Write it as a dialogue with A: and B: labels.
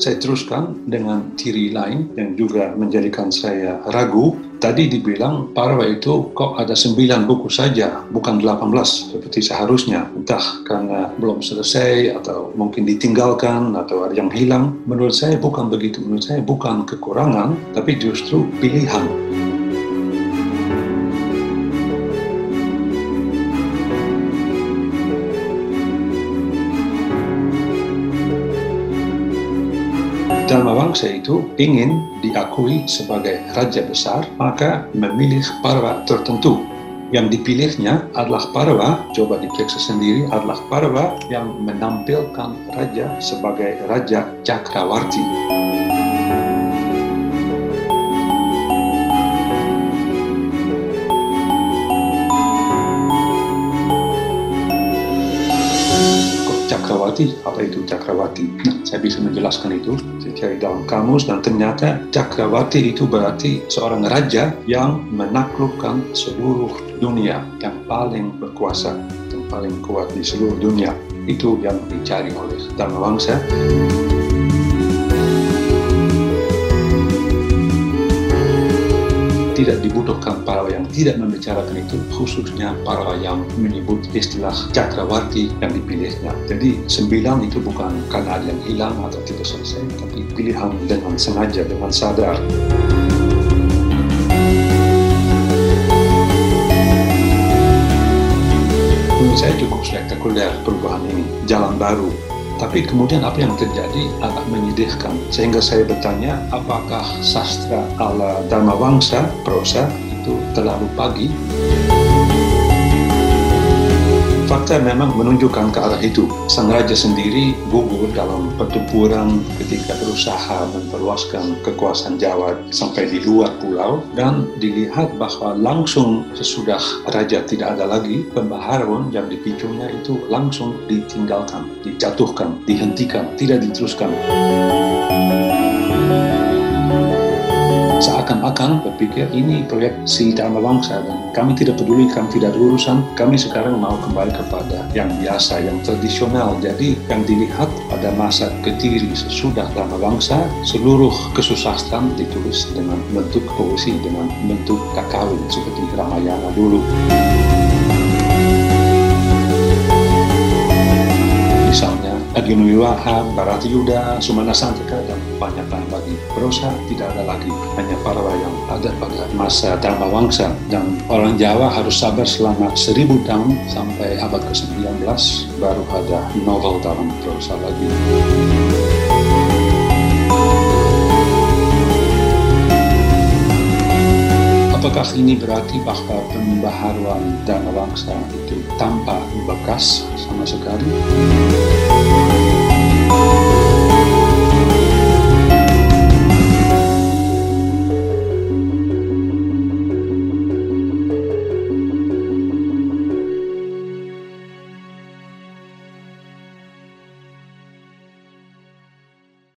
A: saya teruskan dengan ciri lain yang juga menjadikan saya ragu. Tadi dibilang Parwa itu kok ada sembilan buku saja, bukan 18 seperti seharusnya. Entah karena belum selesai atau mungkin ditinggalkan atau ada yang hilang. Menurut saya bukan begitu. Menurut saya bukan kekurangan, tapi justru pilihan. Dharma Wangsa itu ingin diakui sebagai raja besar, maka memilih parwa tertentu. Yang dipilihnya adalah parwa, coba diperiksa sendiri, adalah parwa yang menampilkan raja sebagai raja Cakrawarti. Cakrawati, apa itu Cakrawati? Nah, saya bisa menjelaskan itu. Saya cari dalam kamus dan ternyata Cakrawati itu berarti seorang raja yang menaklukkan seluruh dunia, yang paling berkuasa, yang paling kuat di seluruh dunia. Itu yang dicari oleh Dharma Wangsa. Tidak dibutuhkan para yang tidak membicarakan itu, khususnya para yang menyebut istilah Cakrawarti yang dipilihnya. Jadi sembilan itu bukan karena ada yang hilang atau tidak selesai, tapi pilihan dengan sengaja, dengan sadar. Menurut saya cukup spektakuler perubahan ini, jalan baru tapi kemudian apa yang terjadi agak menyedihkan. Sehingga saya bertanya, apakah sastra ala Dharma Wangsa, prosa, itu terlalu pagi? Fakta memang menunjukkan ke arah itu. Sang raja sendiri gugur dalam pertempuran ketika berusaha memperluaskan kekuasaan Jawa sampai di luar pulau dan dilihat bahwa langsung sesudah raja tidak ada lagi, pembaharuan yang dipicunya itu langsung ditinggalkan, dijatuhkan, dihentikan, tidak diteruskan seakan-akan berpikir ini proyek si Dharma Bangsa dan kami tidak peduli, kami tidak ada urusan, kami sekarang mau kembali kepada yang biasa, yang tradisional. Jadi yang dilihat pada masa Ketiri sesudah Dharma Bangsa, seluruh kesusastraan ditulis dengan bentuk poesi, dengan bentuk kakawin seperti Ramayana dulu. Aginu Wiwaha, Yuda, Sumana Santika, dan banyak lagi. Prosa tidak ada lagi, hanya parwa yang ada pada masa Dharma Wangsa. Dan orang Jawa harus sabar selama seribu tahun sampai abad ke-19 baru ada novel dalam prosa lagi. Apakah ini berarti bahwa pembaharuan Dharma Wangsa itu tanpa bekas sama sekali?